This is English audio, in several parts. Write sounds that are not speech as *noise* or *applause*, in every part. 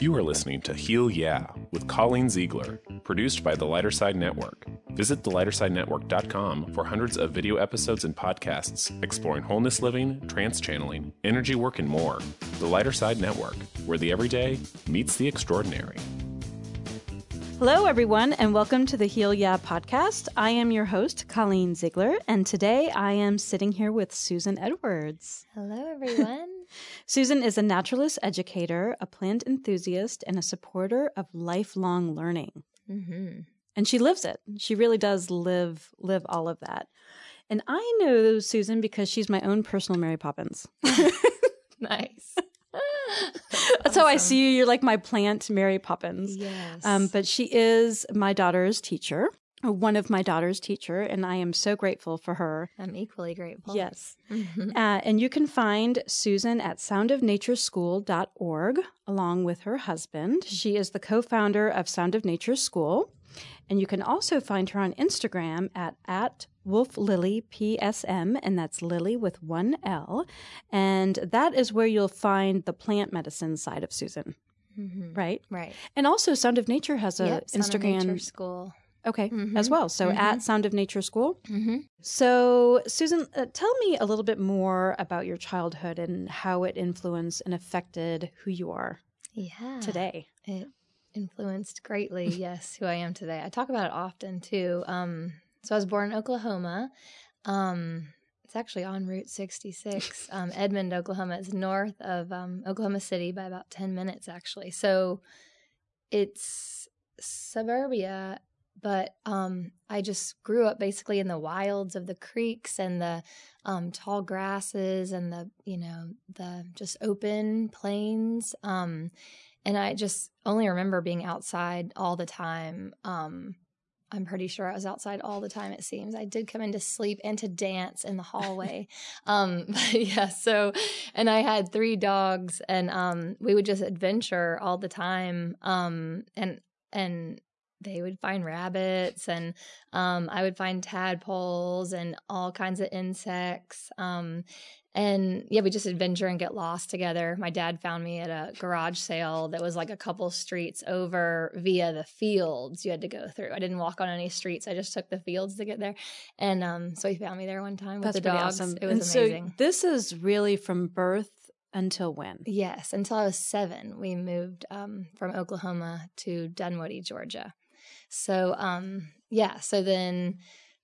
You are listening to Heal Yeah with Colleen Ziegler, produced by the Lighter Side Network. Visit thelightersidenetwork.com for hundreds of video episodes and podcasts exploring wholeness living, trance channeling, energy work, and more. The Lighter Side Network, where the everyday meets the extraordinary. Hello, everyone, and welcome to the Heal Yeah podcast. I am your host, Colleen Ziegler, and today I am sitting here with Susan Edwards. Hello, everyone. Susan is a naturalist educator, a plant enthusiast, and a supporter of lifelong learning. mm-hmm. And she lives it. She really does live live all of that. And I know Susan because she's my own personal Mary Poppins. *laughs* *laughs* Nice. That's how I see you. You're like my plant Mary Poppins. Yes. Um, but she is my daughter's teacher, one of my daughter's teacher, and I am so grateful for her. I'm equally grateful. Yes. Mhm. Uh, and you can find Susan at soundofnatureschool.org along with her husband. She is the co founder of Sound of Nature School. And you can also find her on Instagram at, at Wolf Lily PSM, and that's Lily with one L. And that is where you'll find the plant medicine side of Susan, Mhm. right? Right. And also, Sound of Nature has a Yep, Sound of Nature Instagram. school. Okay, Mhm. as well. So Mhm. at Sound of Nature School. Mm-hmm. So, Susan, uh, tell me a little bit more about your childhood and how it influenced and affected who you are Yeah. today. It influenced greatly, *laughs* yes, who I am today. I talk about it often too. Um, so I was born in Oklahoma. Um, it's actually on Route 66. *laughs* Um, Edmond, Oklahoma. It's north of um, Oklahoma City by about 10 minutes, actually. So it's suburbia, but um, I just grew up basically in the wilds of the creeks and the um, tall grasses and the, you know, the just open plains. Um, and I just only remember being outside all the time. Um, I'm pretty sure I was outside all the time. It seems I did come in to sleep and to dance in the hallway. *laughs* um, *laughs* but yeah, so and I had three dogs, and um, we would just adventure all the time. Um, and and they would find rabbits, and um, I would find tadpoles and all kinds of insects. Um, and yeah, we just adventure and get lost together. My dad found me at a garage sale that was like a couple streets over via the fields you had to go through. I didn't walk on any streets. I just took the fields to get there. And um, so he found me there one time with That's the dogs. awesome. It was and amazing. So, this is really from birth until when? Yes, until I was seven, we moved um, from Oklahoma to Dunwoody, Georgia. So, um, yeah, so then,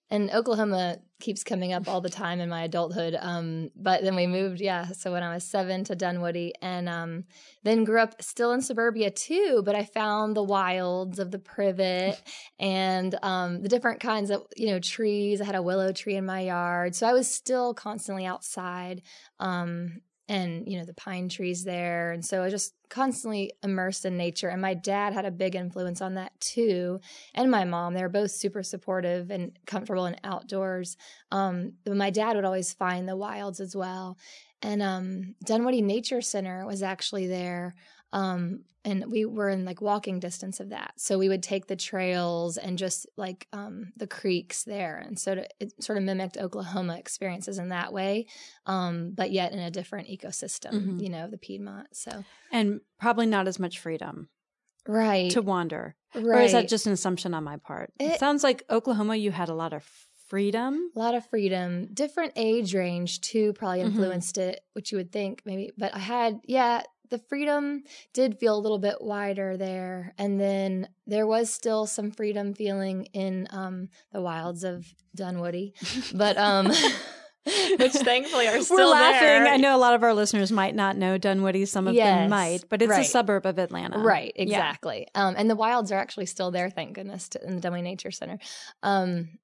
and Oklahoma keeps coming up all the time in my adulthood. Um, but then we moved, yeah, so when I was seven to Dunwoody, and um, then grew up still in suburbia too. But I found the wilds of the privet *laughs* and um, the different kinds of you know trees. I had a willow tree in my yard, so I was still constantly outside. Um, and you know the pine trees there. And so i was just constantly immersed in nature. And my dad had a big influence on that too and my mom. They were both super supportive and comfortable in outdoors. Um, but my dad would always find the wilds as well. And um, dunwoody nature center was actually there um, and we were in like walking distance of that so we would take the trails and just like um, the creeks there and so to, it sort of mimicked oklahoma experiences in that way um, but yet in a different ecosystem, Mhm. you know, the Piedmont. So, And probably not as much freedom right, to wander. right. Or is that just an assumption on my part? It, It- sounds like Oklahoma, you had a lot of freedom. a lot of freedom, different age range too, probably Mhm. influenced it, which you would think maybe. But I had, yeah, the freedom did feel a little bit wider there, and then there was still some freedom feeling in um, the wilds of Dunwoody, *laughs* but um, *laughs* which thankfully are still We're laughing. there. I know a lot of our listeners might not know Dunwoody. Some of them might, but it's a suburb of Atlanta. Right, Yeah. exactly. Um, and the wilds are actually still there, thank goodness, to, in the Dunwoody Nature Center. Um,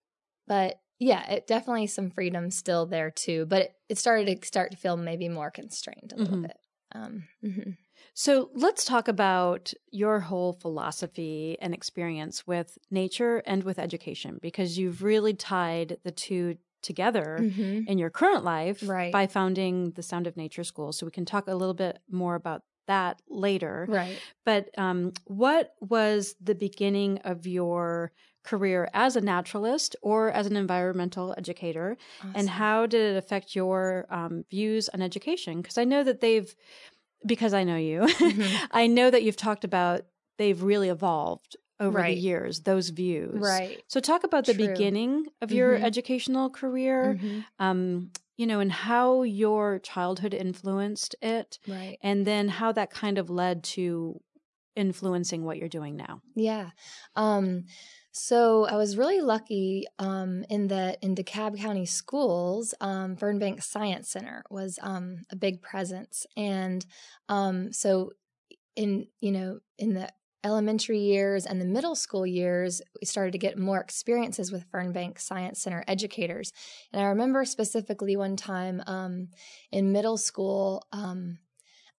but yeah, it definitely some freedom still there too. But it, it started to start to feel maybe more constrained a little Mhm. bit. Um, mhm. So let's talk about your whole philosophy and experience with nature and with education, because you've really tied the two together Mhm. in your current life Right. by founding the Sound of Nature School. So we can talk a little bit more about that later. Right. But um, what was the beginning of your career as a naturalist or as an environmental educator? And how did it affect your um, views on education? Because I know that they've because I know you, Mhm. *laughs* I know that you've talked about they've really evolved over Right. the years, those views. Right. So talk about the True. beginning of your Mhm. educational career, Mhm. um, you know, and how your childhood influenced it, Right. and then how that kind of led to influencing what you're doing now. Yeah. Um, so I was really lucky um, in that in DeKalb County schools, um, Fernbank Science Center was um, a big presence, and um, so in you know in the elementary years and the middle school years, we started to get more experiences with Fernbank Science Center educators. And I remember specifically one time um, in middle school. Um,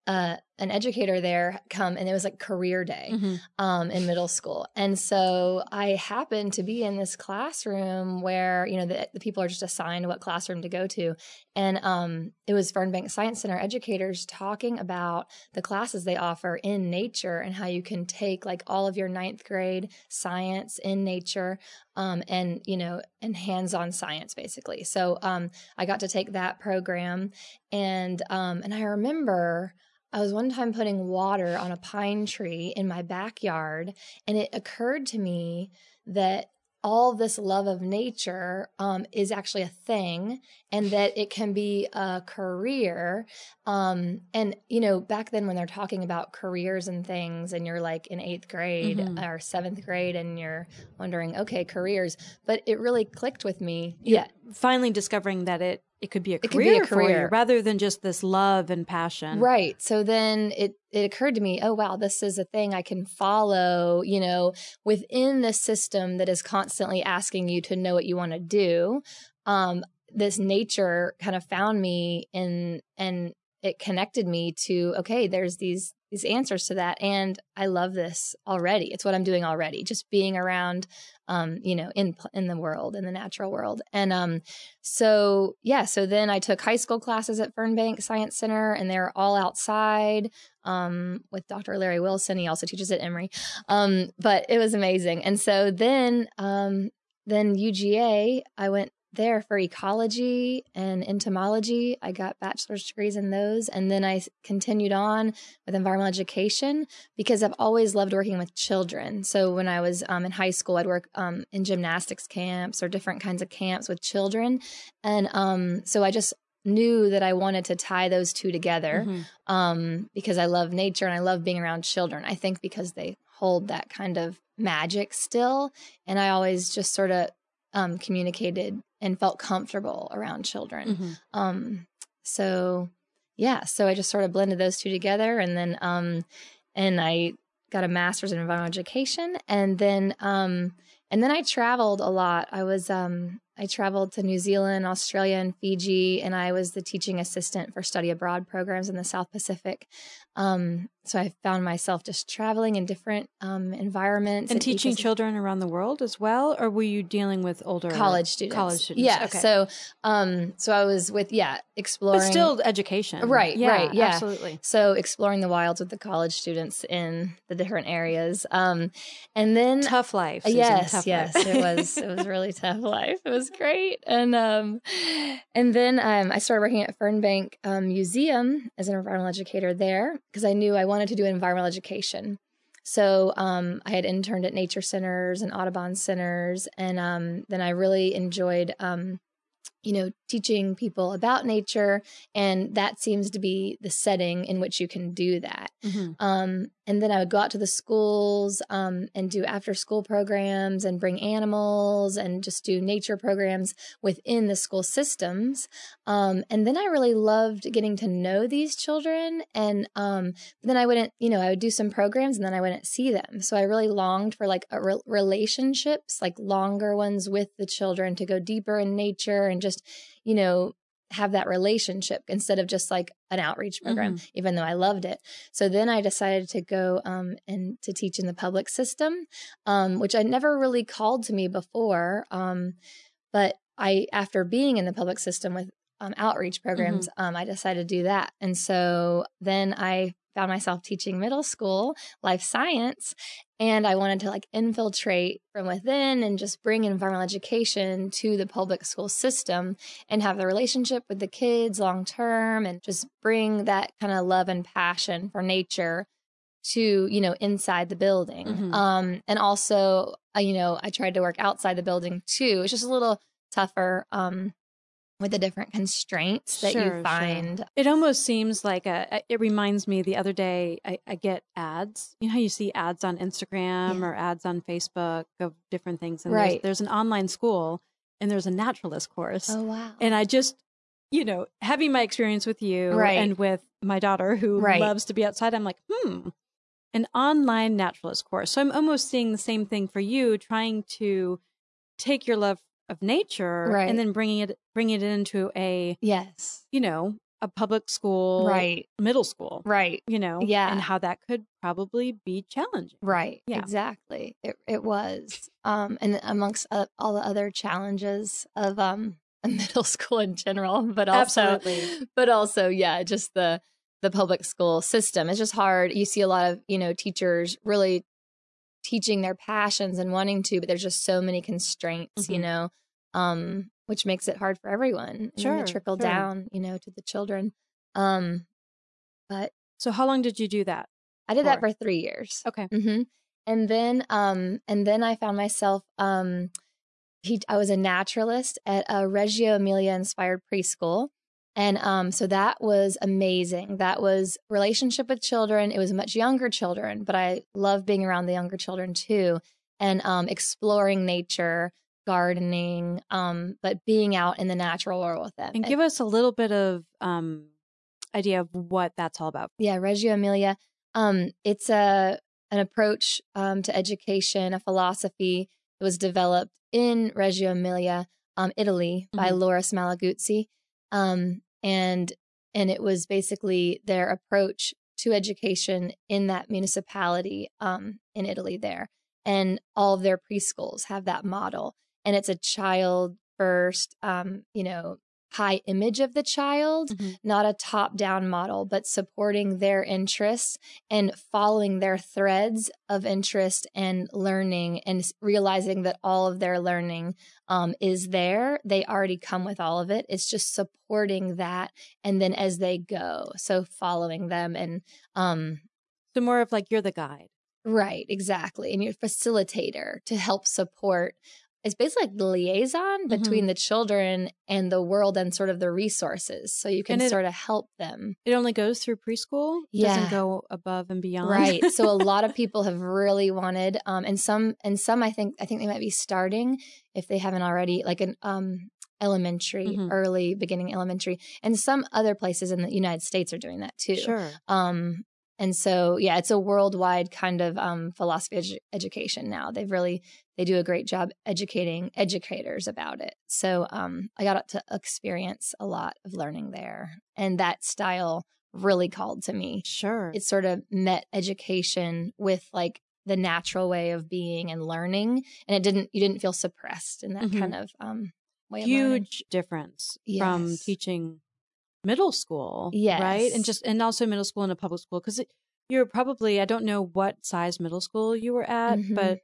uh, an educator there come and it was like career day Mm-hmm. um, in middle school. And so I happened to be in this classroom where, you know, the, the people are just assigned what classroom to go to. And um, it was Fernbank Science Center educators talking about the classes they offer in nature and how you can take like all of your ninth grade science in nature um, and, you know, and hands on science basically. So um, I got to take that program. And, um, and I remember I was one time putting water on a pine tree in my backyard, and it occurred to me that all this love of nature um, is actually a thing and that it can be a career um, and you know back then when they're talking about careers and things and you're like in eighth grade Mhm. or seventh grade and you're wondering okay careers but it really clicked with me yeah Finally discovering that it it could be a career, be a for you career. rather than just this love and passion. Right. So then it it occurred to me, oh wow, this is a thing I can follow, you know, within the system that is constantly asking you to know what you want to do. Um this nature kind of found me in and it connected me to okay, there's these these answers to that and I love this already. It's what I'm doing already, just being around um, you know, in in the world, in the natural world. And um so yeah, so then I took high school classes at Fernbank Science Center, and they're all outside um, with Dr. Larry Wilson. He also teaches at Emory, um, but it was amazing. And so then, um, then UGA, I went there for ecology and entomology. I got bachelor's degrees in those, and then I continued on with environmental education because I've always loved working with children. So when I was um, in high school, I'd work um, in gymnastics camps or different kinds of camps with children, and um, so I just knew that I wanted to tie those two together Mhm. um, because I love nature and I love being around children. I think because they hold that kind of magic still, and I always just sort of um, communicated and felt comfortable around children. Mhm. Um, so yeah, so I just sort of blended those two together, and then um, and I got a master's in environmental education, and then um, and then I traveled a lot. I was um, I traveled to New Zealand, Australia, and Fiji, and I was the teaching assistant for study abroad programs in the South Pacific. Um, so I found myself just traveling in different um, environments And teaching ecosystems. children around the world as well, or were you dealing with older college students. College students. Yeah. Okay. So, um, so I was with yeah exploring. but still education. Right, Yeah, right, yeah. Absolutely. so exploring the wilds with the college students in the different areas. Um, and then Tough life. Susan, yes, tough yes, life. it was it was really *laughs* tough life. It was great, and um, and then um, I started working at Fernbank um, Museum as an environmental educator there because I knew I wanted to do environmental education. So um, I had interned at nature centers and Audubon centers, and um, then I really enjoyed. Um, you know, teaching people about nature, and that seems to be the setting in which you can do that. Mhm. Um, and then I would go out to the schools um, and do after school programs and bring animals and just do nature programs within the school systems. Um, and then I really loved getting to know these children. And um, then I wouldn't, you know, I would do some programs and then I wouldn't see them. So I really longed for like a re- relationships, like longer ones with the children to go deeper in nature and just, you know, have that relationship instead of just like an outreach program, even though I loved it. So then I decided to go um, and to teach in the public system, um, which I never really called to me before. Um, but I, after being in the public system with um, outreach programs, um, I decided to do that. And so then I found myself teaching middle school life science and I wanted to like infiltrate from within and just bring environmental education to the public school system and have the relationship with the kids long term and just bring that kind of love and passion for nature to you know inside the building Mhm. um and also uh, you know i tried to work outside the building too it's just a little tougher um with the different constraints that Sure, you sure. find It almost seems like a. It reminds me the other day I, I get ads. You know how you see ads on Instagram Yeah. or ads on Facebook of different things, and there's, Right. there's an online school and there's a naturalist course, oh wow and I just, you know, having my experience with you Right. and with my daughter who Right. loves to be outside, I'm like, hmm, an online naturalist course. So I'm almost seeing the same thing for you, trying to take your love of nature Right. and then bringing it bringing it into a yes you know, a public school, right middle school, right you know, Yeah. and how that could probably be challenging. Right. Yeah. Exactly. It it was. *laughs* Um, and amongst uh, all the other challenges of um *laughs* a middle school in general, but also, Absolutely. but also, yeah, just the the public school system. It's just hard. You see a lot of you know teachers really teaching their passions and wanting to, but there's just so many constraints, you Mhm. know, um, which makes it hard for everyone. and Sure, trickle sure. down, you know, to the children. Um, but So how long did you do that? I did that For- for three years. Okay. Mm-hmm. And then, um, and then I found myself, um, he, I was a naturalist at a Reggio Emilia inspired preschool. And um, so that was amazing. That was relationship with children. It was much younger children, but I love being around the younger children too, and um, exploring nature, gardening, um, but being out in the natural world with them. And give us a little bit of um idea of what that's all about. yeah reggio emilia um it's a an approach um to education a philosophy that was developed in reggio emilia um italy by Mhm. loris malaguzzi um and and it was basically their approach to education in that municipality um in italy there. And all of their preschools have that model. And it's a child first um you know high image of the child Mhm. not a top down model, but supporting their interests and following their threads of interest and learning and realizing that all of their learning um, is there. They already come with all of it. It's just supporting that. And then as they go, so following them and, um, So more of like you're the guide. right, exactly. And you're a facilitator to help support. It's basically like the liaison between the children and the world and sort of the resources. So you can it- sort of help them. It only goes through preschool. It Yeah. Doesn't go above and beyond. right so a *laughs* lot of people have really wanted um and some and some i think i think they might be starting if they haven't already like an um elementary Mhm. early beginning elementary and some other places in the united states are doing that too Sure. um and so yeah it's a worldwide kind of um philosophy edu- education now they've really they do a great job educating educators about it so um i got to experience a lot of learning there and that style really called to me Sure. it sort of met education with like the natural way of being and learning and it didn't you didn't feel suppressed in that Mhm. kind of um way of huge difference from teaching middle school right and just and also middle school and a public school because you're probably i don't know what size middle school you were at Mhm. but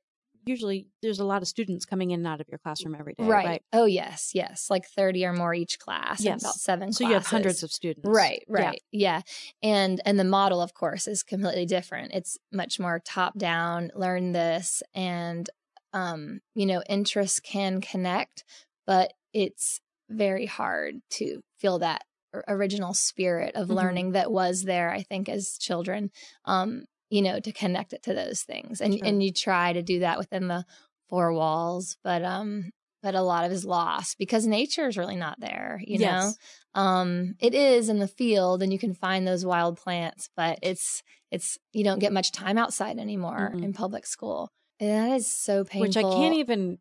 usually there's a lot of students coming in and out of your classroom every day right. right, oh yes yes like 30 or more each class Yes. about seven so you have hundreds of students right right yeah. and and the model of course is completely different it's much more top down learn this and um you know interests can connect but it's very hard to feel that original spirit of Mhm. learning that was there i think as children um you know to connect it to those things and Sure. and you try to do that within the four walls but um but a lot of it is lost because nature is really not there you know um it is in the field and you can find those wild plants but it's it's you don't get much time outside anymore Mm-mm. in public school and that is so painful which i can't even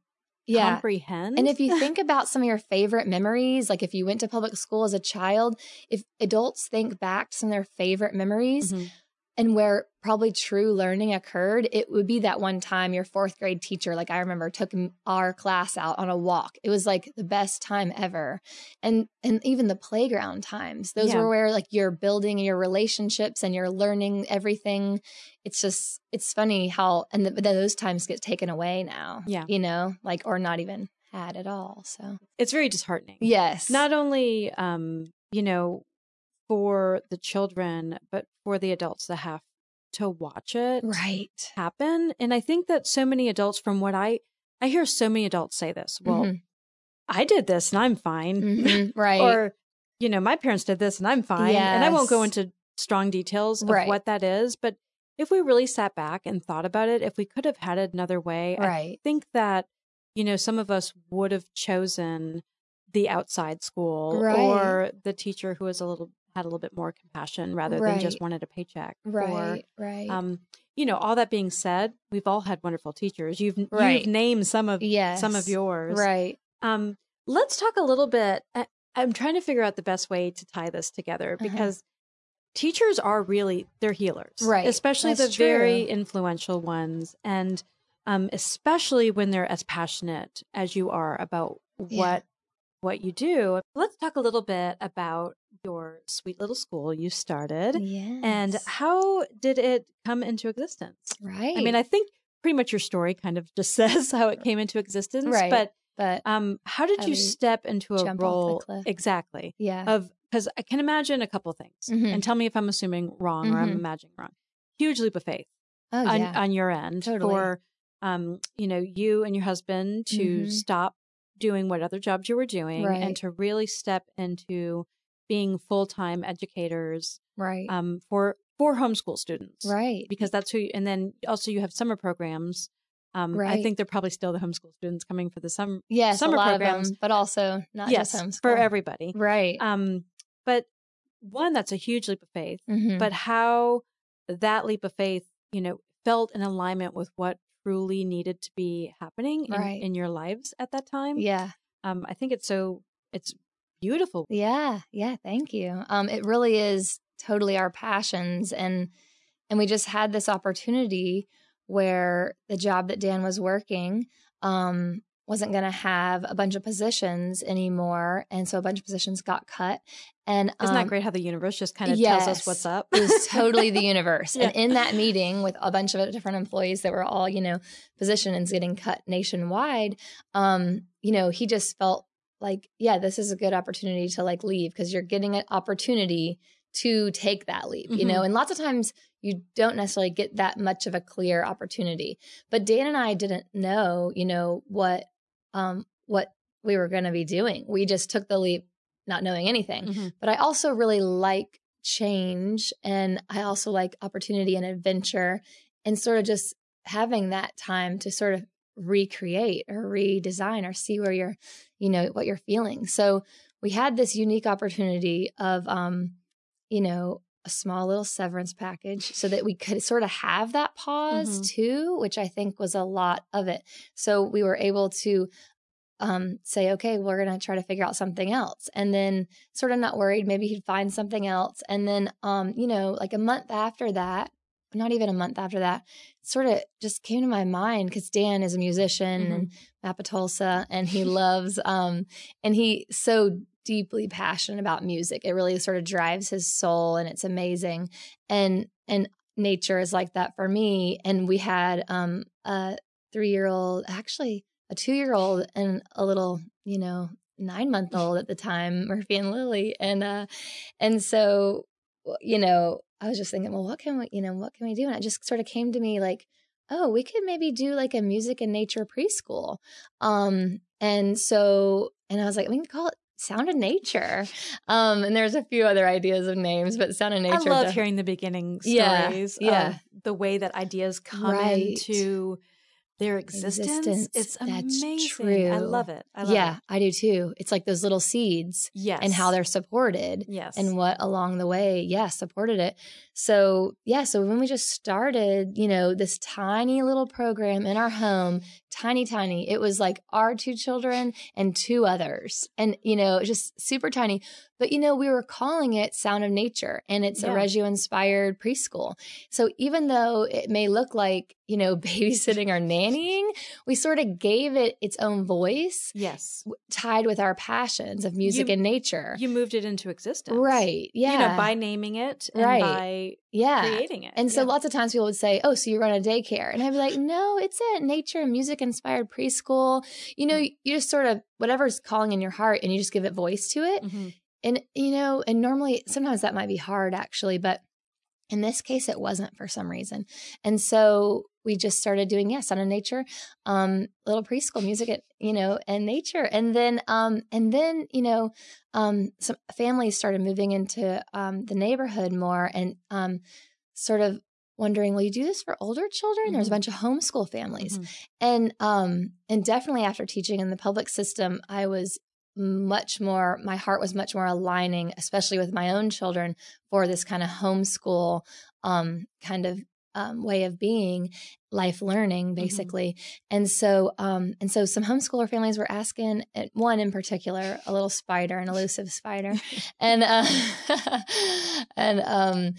yeah comprehend and if you think *laughs* about some of your favorite memories, like if you went to public school as a child, if adults think back to some of their favorite memories, Mhm. And where probably true learning occurred, it would be that one time your fourth grade teacher, like I remember, took our class out on a walk. It was like the best time ever, and and even the playground times. Those Yeah. were where like you're building your relationships and you're learning everything. It's just it's funny how and th- those times get taken away now. Yeah. you know, like or not even had at all. So It's very disheartening. yes, Not only, um, you know, for the children, but for the adults that have to watch it right. happen. And I think that so many adults, from what I, I hear so many adults say this. Well, Mhm. I did this and I'm fine. Mhm. *laughs* right. Or, you know, my parents did this and I'm fine. And I won't go into strong details of Right. what that is. But if we really sat back and thought about it, if we could have had it another way, I think that, you know, some of us would have chosen the outside school Right. or the teacher who was a little had a little bit more compassion rather than just wanted a paycheck. Right. right. Um, you know, all that being said, we've all had wonderful teachers. You've Right. you've named some of yes. some of yours. Right. Um, let's talk a little bit. I- I'm trying to figure out the best way to tie this together Uh-huh. because teachers are really they're healers, Right. Especially That's the very influential ones, and um, especially when they're as passionate as you are about Yeah. What you do. Let's talk a little bit about your sweet little school you started. Yes. And how did it come into existence? right. I mean, I think pretty much your story kind of just *laughs* says how it came into existence. Right. But but um, how did you step into a role exactly yeah. of because I can imagine a couple things, Mhm. and tell me if I'm assuming wrong or I'm Mhm. imagining wrong. Huge leap of faith oh on, yeah. on your end Totally. for um, you know you and your husband to Mhm. stop doing what other jobs you were doing and to really step into being full time educators right. um, for for homeschool students, right. Because that's who, and then also you have summer programs. Um, I think they're probably still the homeschool students coming for the summer. Yes. summer programs. them, but also not yes, just homeschool. for everybody. Right. Um, but one, that's a huge leap of faith. Mhm. But how that leap of faith, you know, felt in alignment with what truly needed to be happening in, Right. in your lives at that time. yeah. Um, I think it's so it's beautiful. Yeah, yeah, thank you. Um it really is totally our passions and and we just had this opportunity where the job that Dan was working um wasn't going to have a bunch of positions anymore and so a bunch of positions got cut and Isn't that um, great how the universe just kind of tells us what's up? it was totally the universe. *laughs* Yeah. And in that meeting with a bunch of different employees that were all, you know, positions getting cut nationwide, um, you know, he just felt like, yeah, this is a good opportunity to like leave because you're getting an opportunity to take that leap, you know, and lots of times you don't necessarily get that much of a clear opportunity. But Dan and I didn't know, you know, what um what we were going to be doing. We just took the leap not knowing anything Mhm. but I also really like change and I also like opportunity and adventure and sort of just having that time to sort of recreate or redesign or see where you're, you know, what you're feeling. So we had this unique opportunity of, um, you know, a small little severance package so that we could sort of have that pause Mhm. too, which I think was a lot of it. So we were able to um, say, okay, we're going to try to figure out something else. And then sort of not worried, maybe he'd find something else. And then, um, you know, like a month after that, not even a month after that, sort of just came to my mind because Dan is a musician Mhm. and Mapatulsa and he *laughs* loves, um, and he so deeply passionate about music. It really sort of drives his soul and it's amazing. And, and nature is like that for me. And we had, um, a three year old, actually, a two year old and a little, you know, nine month old at the time, Murphy and Lily. And uh and so you know, I was just thinking, well, what can we, you know, what can we do? And it just sort of came to me like, oh, we could maybe do like a music and nature preschool. Um, and so and I was like, we can call it Sound of Nature. Um, and there's a few other ideas of names, but Sound of Nature. I love def- hearing the beginning stories yeah. of the way that ideas come Right. into their existence. Existence. It's That's amazing. I love it. I love yeah, it. I do too. It's like those little seeds Yes. and how they're supported yes and what along the way, yeah, supported it. So, yeah, so when we just started, you know, this tiny little program in our home, tiny, tiny, it was like our two children and two others. And, you know, just super tiny. But, you know, we were calling it Sound of Nature and it's Yeah. a Reggio inspired preschool. So even though it may look like, you know, *laughs* babysitting or nannying, we sort of gave it its own voice yes w- tied with our passions of music You- and nature. you moved it into existence right. Yeah. you know by naming it and Right. by yeah. creating it And so Yeah. lots of times people would say, Oh, so you run a daycare. And I'd be like, No, it's a nature and music inspired preschool. You know, Mm. you just sort of whatever's calling in your heart and you just give it voice to it. Mhm. And, you know, and normally sometimes that might be hard actually, but in this case it wasn't for some reason. And so we just started doing, yes, on a nature, um, little preschool music at, you know, and nature. And then, um, and then, you know, um, some families started moving into, um, the neighborhood more and, um, sort of wondering, will you do this for older children? There's a Mhm. bunch of homeschool families. Mhm. And um and definitely after teaching in the public system, I was much more my heart was much more aligning, especially with my own children, for this kind of homeschool um kind of um, way of being life learning basically. And so um and so some homeschooler families were asking uh, one in particular a little spider an elusive spider *laughs* and uh *laughs* and um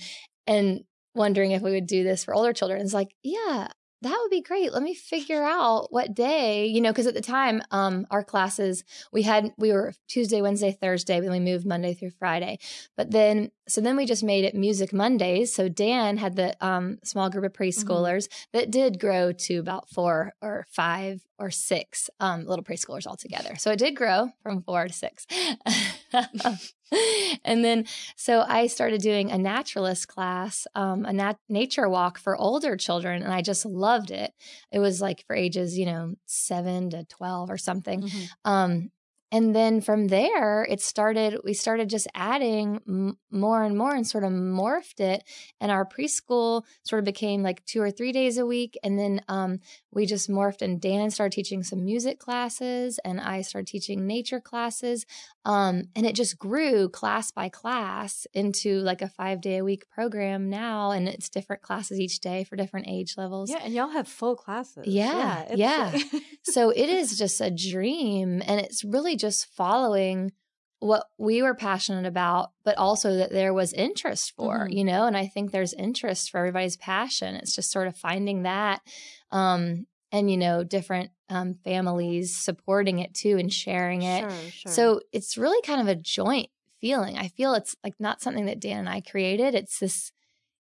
and wondering if we would do this for older children. It's like yeah that would be great. Let me figure out what day you know because at the time um our classes we had we were tuesday wednesday thursday then we moved monday through friday. But then so then we just made it music mondays so dan had the um small group of preschoolers that did grow to about four or five or six um, little preschoolers altogether. So it did grow from four to six. *laughs* and then, so I started doing a naturalist class, um, a nat- nature walk for older children, and I just loved it. It was like for ages, you know, seven to 12 or something. Mhm. Um, and then from there, it started, we started just adding m- more and more and sort of morphed it. And our preschool sort of became like two or three days a week. And then um, we just morphed, and Dan started teaching some music classes, and I started teaching nature classes. Um, and it just grew class by class into like a five day a week program now. And it's different classes each day for different age levels. Yeah, and y'all have full classes. Yeah, it's- yeah. *laughs* so it is just a dream and it's really just following what we were passionate about but also that there was interest for Mhm. you know and i think there's interest for everybody's passion it's just sort of finding that um and you know different um families supporting it too and sharing it Sure, sure. so it's really kind of a joint feeling. I feel it's like not something that Dan and I created. It's this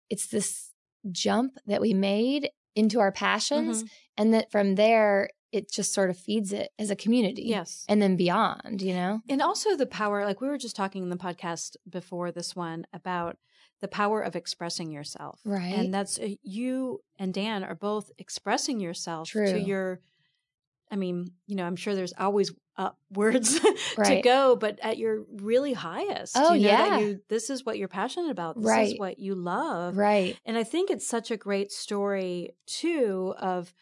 it's this jump that we made into our passions Mhm. and that from there it just sort of feeds it as a community. yes. And then beyond, you know? And also the power, like we were just talking in the podcast before this one about the power of expressing yourself. Right. And that's uh, you and Dan are both expressing yourself True. to your, I mean, you know, I'm sure there's always upwards *laughs* to Right. go, but at your really highest. Oh, you know, that yeah. you, this is what you're passionate about. This Right. is what you love. Right. And I think it's such a great story, too, of,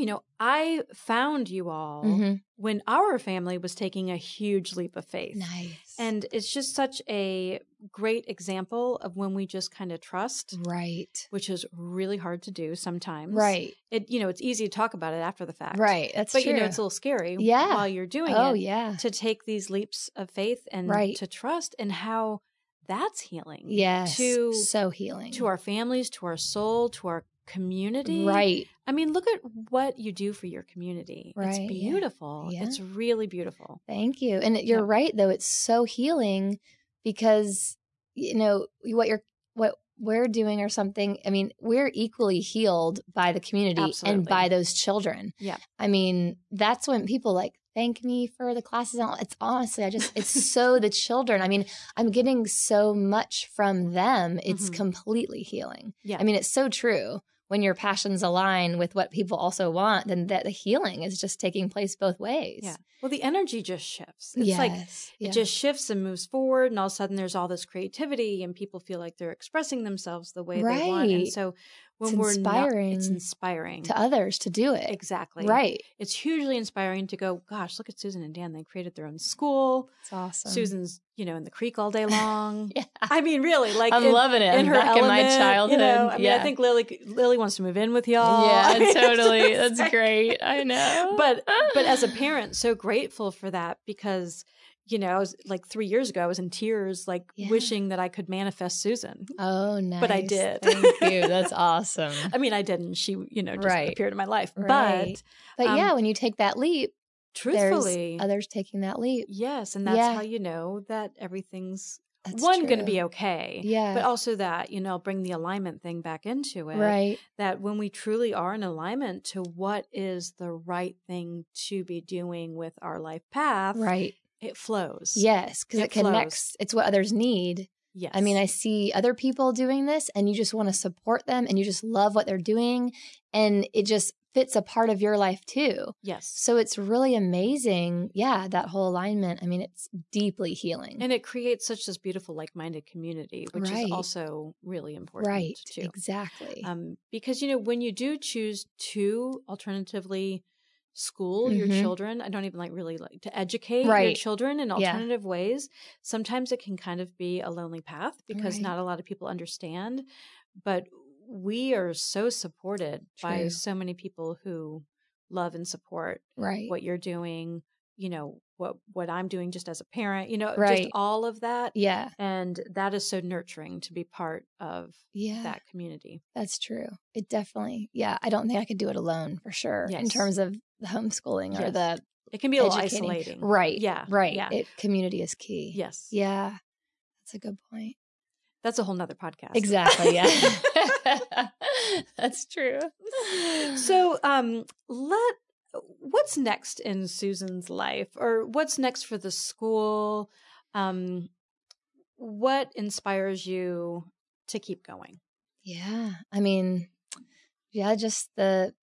you know, I found you all Mhm. when our family was taking a huge leap of faith. Nice. And it's just such a great example of when we just kind of trust, right. which is really hard to do sometimes. Right. It you know, it's easy to talk about it after the fact. Right. That's But true. you know, it's a little scary Yeah. while you're doing oh, it yeah. to take these leaps of faith and Right. to trust and how that's healing. Yes. To so healing. to our families, to our soul, to our community. Right. I mean, look at what you do for your community. Right, It's beautiful. Yeah. It's really beautiful. Thank you. And you're Yeah. right though, it's so healing because you know what you're what we're doing or something. I mean, we're equally healed by the community and by those children. Yeah. I mean, that's when people like thank me for the classes. It's honestly, I just it's *laughs* so the children. I mean, I'm getting so much from them. It's Mhm. completely healing. Yeah. I mean, it's so true. When your passions align with what people also want, then that the healing is just taking place both ways. Yeah. Well, the energy just shifts. It's like yes. yeah. it just shifts and moves forward, and all of a sudden there's all this creativity, and people feel like they're expressing themselves the way they want. And so when It's we're inspiring not, it's inspiring to others to do it. exactly Right. It's hugely inspiring to go. Gosh, look at Susan and Dan. They created their own school. It's awesome. Susan's, you know, in the creek all day *laughs* long. Yeah. I mean, really, like I'm in, loving it. in I'm her back in my element, childhood. You know, I mean, yeah. I think Lily Lily wants to move in with y'all. yeah, *laughs* I mean, totally. That's great. I know. But but as a *laughs* parent, so grateful for that because you know, I was like three years ago, I was in tears, like Yeah. wishing that I could manifest Susan. oh, nice. but I did. Thank you. *laughs* That's awesome. I mean, I didn't. She, you know, just Right. appeared in my life. Right. But um, yeah, when you take that leap, But truthfully, there's others taking that leap. yes, and that's Yeah. how you know that everything's That's one going to be okay. Yeah. But also that, you know, bring the alignment thing back into it. right. That when we truly are in alignment to what is the right thing to be doing with our life path, Right. It flows. Yes, because It it, connects. It's what others need. Yes. I mean, I see other people doing this and you just want to support them and you just love what they're doing and it just fits a part of your life too. yes. So it's really amazing. Yeah, that whole alignment. I mean, it's deeply healing. And it creates such this beautiful like-minded community, which Right. is also really important right. too. Exactly. Um, because you know when you do choose to alternatively school your Mhm. children, I don't even like really like to educate your children in Yeah. alternative ways. Sometimes it can kind of be a lonely path because Right. not a lot of people understand. But we are so supported by so many people who love and support right. what you're doing. You know what what I'm doing just as a parent. You know Right. just all of that. yeah. And that is so nurturing to be part of Yeah. that community. That's true. It definitely, yeah. I don't think I could do it alone for sure in terms of the homeschooling or the It can be a little educating. isolating. Right. Yeah. Right. Yeah. It, community is key. yes. Yeah. That's a good point. That's a whole nother podcast. Exactly. Yeah. *laughs* *laughs* That's true. so *laughs* um let what's next in Susan's life or what's next for the school? Um what inspires you to keep going? yeah. I mean, yeah, just the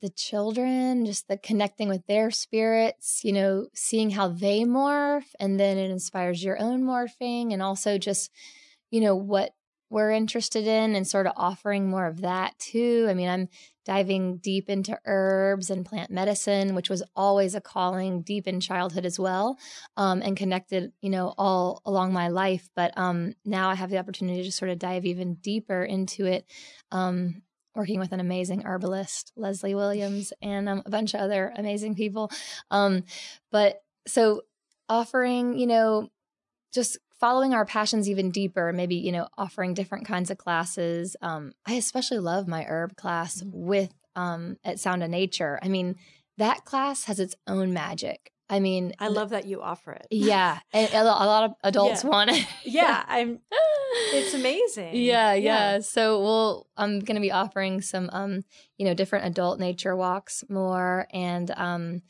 the children, just the connecting with their spirits, you know, seeing how they morph and then it inspires your own morphing and also just, you know, what we're interested in and sort of offering more of that too. I mean, I'm diving deep into herbs and plant medicine, which was always a calling deep in childhood as well, um, and connected, you know, all along my life. But um, now I have the opportunity to sort of dive even deeper into it. Um, working with an amazing herbalist, Leslie Williams, and um, a bunch of other amazing people. Um, but so offering, you know, just following our passions even deeper, maybe, you know, offering different kinds of classes. Um, I especially love my herb class with um, at Sound of Nature. I mean, that class has its own magic. I mean, I love that you offer it. yeah, and a lot of adults Yeah. want it. Yeah, *laughs* I'm it's amazing. Yeah, yeah. So we'll I'm going to be offering some um, you know, different adult nature walks more and um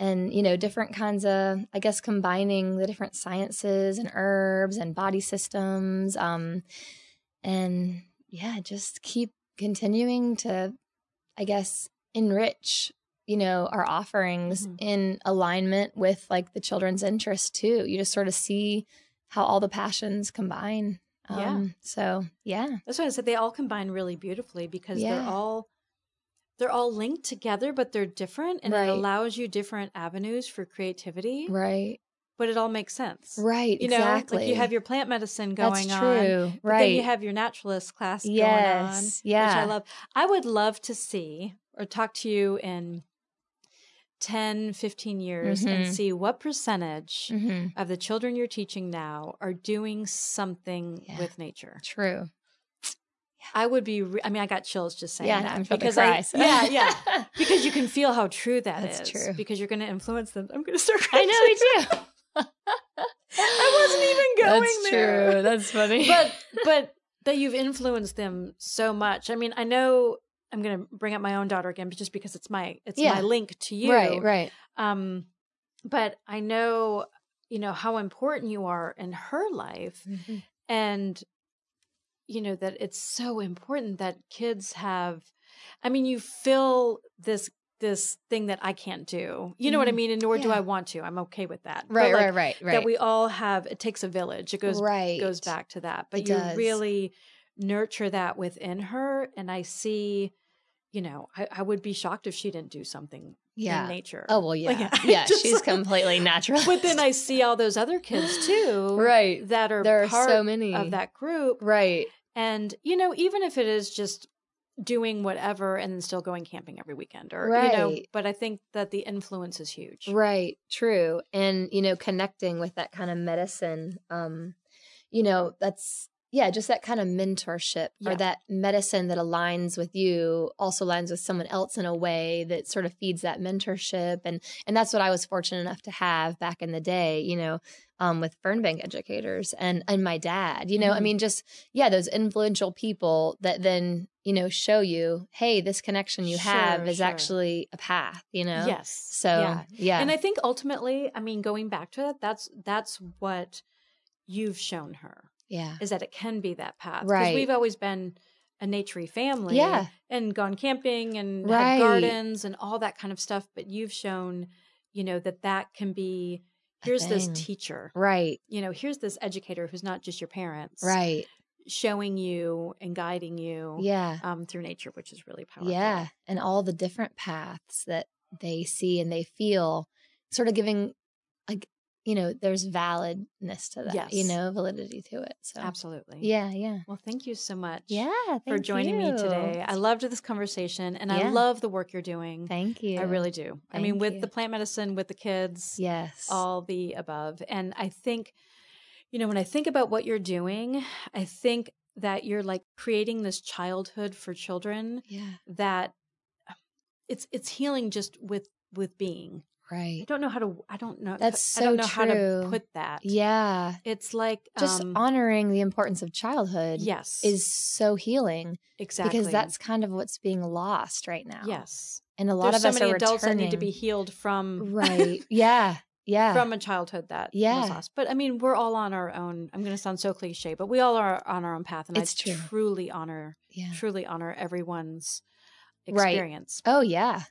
and you know, different kinds of I guess combining the different sciences and herbs and body systems um and yeah, just keep continuing to I guess enrich you know our offerings Mhm. in alignment with like the children's interest too you just sort of see how all the passions combine Yeah. um so yeah That's why I said they all combine really beautifully because they're all they're all linked together, but they're different, and Right. it allows you different avenues for creativity. right But it all makes sense, right You know, exactly like you have your plant medicine going that's on, true but right then you have your naturalist class going on, yes which I love. I would love to see or talk to you in 10, 15 years and Mhm. see what percentage hmm of the children you're teaching now are doing something Yeah. with nature. true I would be. Re- I mean, I got chills just saying yeah that i'm because cry I, so. yeah, yeah, *laughs* because you can feel how true that is. That's true. Because you're going to influence them. I'm going to start i crying. know me too *laughs* I wasn't even going that's there. true that's funny but but that you've influenced them so much. I mean, I know I'm going to bring up my own daughter again, but just because it's my it's Yeah. my link to you, right right Um, but I know you know how important you are in her life, Mhm. and you know that it's so important that kids have i mean you fill this this thing that i can't do. You know what i Mhm. mean? And nor do i want to. I'm okay with that. Right like, right right right that we all have it takes a village. It goes right. goes back to that. But It you does. really nurture that within her. And I see, you know, I, I would be shocked if she didn't do something Yeah. in nature. Oh well, yeah, Like, *laughs* I yeah. just- she's *laughs* completely natural. But then I see all those other kids too, right, that are there are part so many of that group. Right, And, you know, even if it is just doing whatever and then still going camping every weekend or, you know, but I think that the influence is huge. right, true, and you know, connecting with that kind of medicine. Um, you know, that's yeah, just that kind of mentorship Yeah. or that medicine that aligns with you also aligns with someone else in a way that sort of feeds that mentorship and and that's what I was fortunate enough to have back in the day, you know, um, with Fernbank educators and and my dad. You know, I Mhm. mean, just yeah, those influential people that then you know show you, hey, this connection you have is sure. actually a path. You know, Yes. So yeah. yeah, And I think ultimately, I mean, going back to that, that's that's what you've shown her yeah, is that it can be that path. Because Right. we've always been a naturey family. Yeah. And gone camping and Right. had gardens and all that kind of stuff. But you've shown, you know, that that can be here's this teacher. right, You know, here's this educator who's not just your parents. right, Showing you and guiding you yeah. um, through nature, which is really powerful. Yeah, and all the different paths that they see and they feel, sort of giving, like you know, there's validness to that. yes. You know, validity to it. So Absolutely. yeah, yeah, Well, thank you so much. yeah. for thank joining me today. I loved this conversation and I love the work you're doing. Thank you. I really do. I mean, with you. the plant medicine, with the kids, yes. all the above. And I think, you know, when I think about what you're doing, I think that you're like creating this childhood for children yeah. that it's it's healing just with with being. I don't know how to I don't know That's I don't so know how to true. put that. Yeah. It's like Just um, honoring the importance of childhood. yes. Is so healing exactly because that's kind of what's being lost right now. yes. and a lot There's of so us many are adults that need to be healed from right. Yeah. Yeah. *laughs* from a childhood that Yeah. was lost. But I mean, we're all on our own. I'm going to sound so cliche, but we all are on our own path, and It's I true. truly honor, yeah. truly honor everyone's Right. experience. Oh yeah,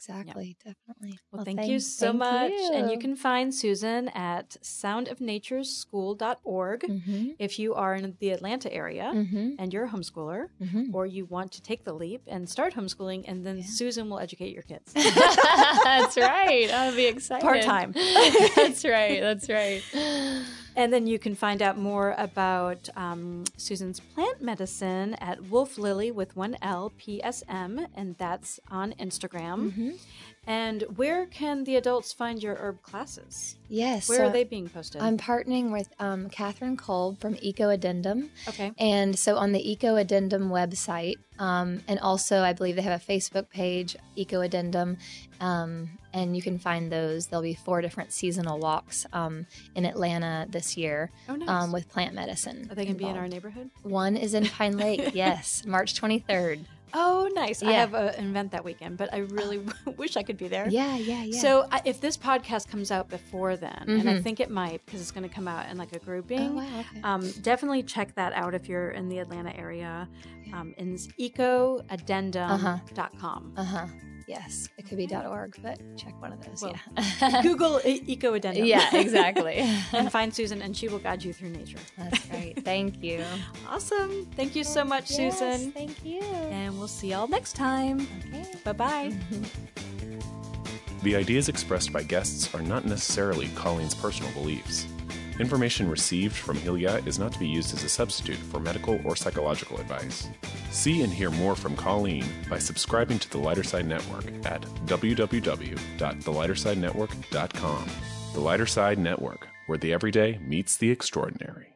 exactly, definitely. Well, thank, you so thank much. And you you. can find Susan at soundofnatureschool.org Mm-hmm. if you are in the Atlanta area Mm-hmm. and you're a homeschooler, Mm-hmm. or you want to take the leap and start homeschooling, and then Yeah. Susan will educate your kids. *laughs* That's right. I'll be excited. Part-time. *laughs* that's right. That's right. *laughs* And then you can find out more about um, Susan's plant medicine at Wolf Lily with one L PSM, and that's on Instagram. Mhm. And where can the adults find your herb classes? Yes. Where so are they being posted? I'm partnering with um, Catherine Kolb from Eco Addendum. okay. And so on the Eco Addendum website, um, and also I believe they have a Facebook page, Eco Addendum, um, and you can find those. There'll be four different seasonal walks um, in Atlanta this year Oh, nice. um, with plant medicine. are they going to be in our neighborhood? One is in Pine Lake, *laughs* yes, March 23rd. Oh, nice. I have a- an event that weekend, but I really *laughs* wish I could be there. Yeah, yeah, yeah. So I, if this podcast comes out before then, and I Mhm. think it might because it's going to come out in like a oh, grouping, wow, okay. um, definitely check that out if you're in the Atlanta area. Yeah. Um, it's ecoaddendum.com. uh huh. Yes, it could be .org, but check one of those. Well, yeah. *laughs* Google e- ecoaddendum. yeah, exactly. *laughs* *laughs* and find Susan, and she will guide you through nature. That's great. Thank you, Awesome. Thank you so much, Yes, Susan. Thank you. And we'll see y'all next time. Okay. Bye bye. The ideas expressed by guests are not necessarily Colleen's personal beliefs. Information received from Hilya is not to be used as a substitute for medical or psychological advice. See and hear more from Colleen by subscribing to the Lighter Side Network at www.thelightersidenetwork.com. The Lighter Side Network, where the everyday meets the extraordinary.